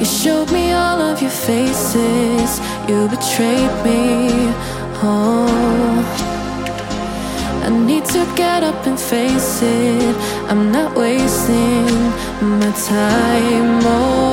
You showed me all of your faces. You betrayed me. Oh. I need to get up and face it. I'm not wasting my time. Oh,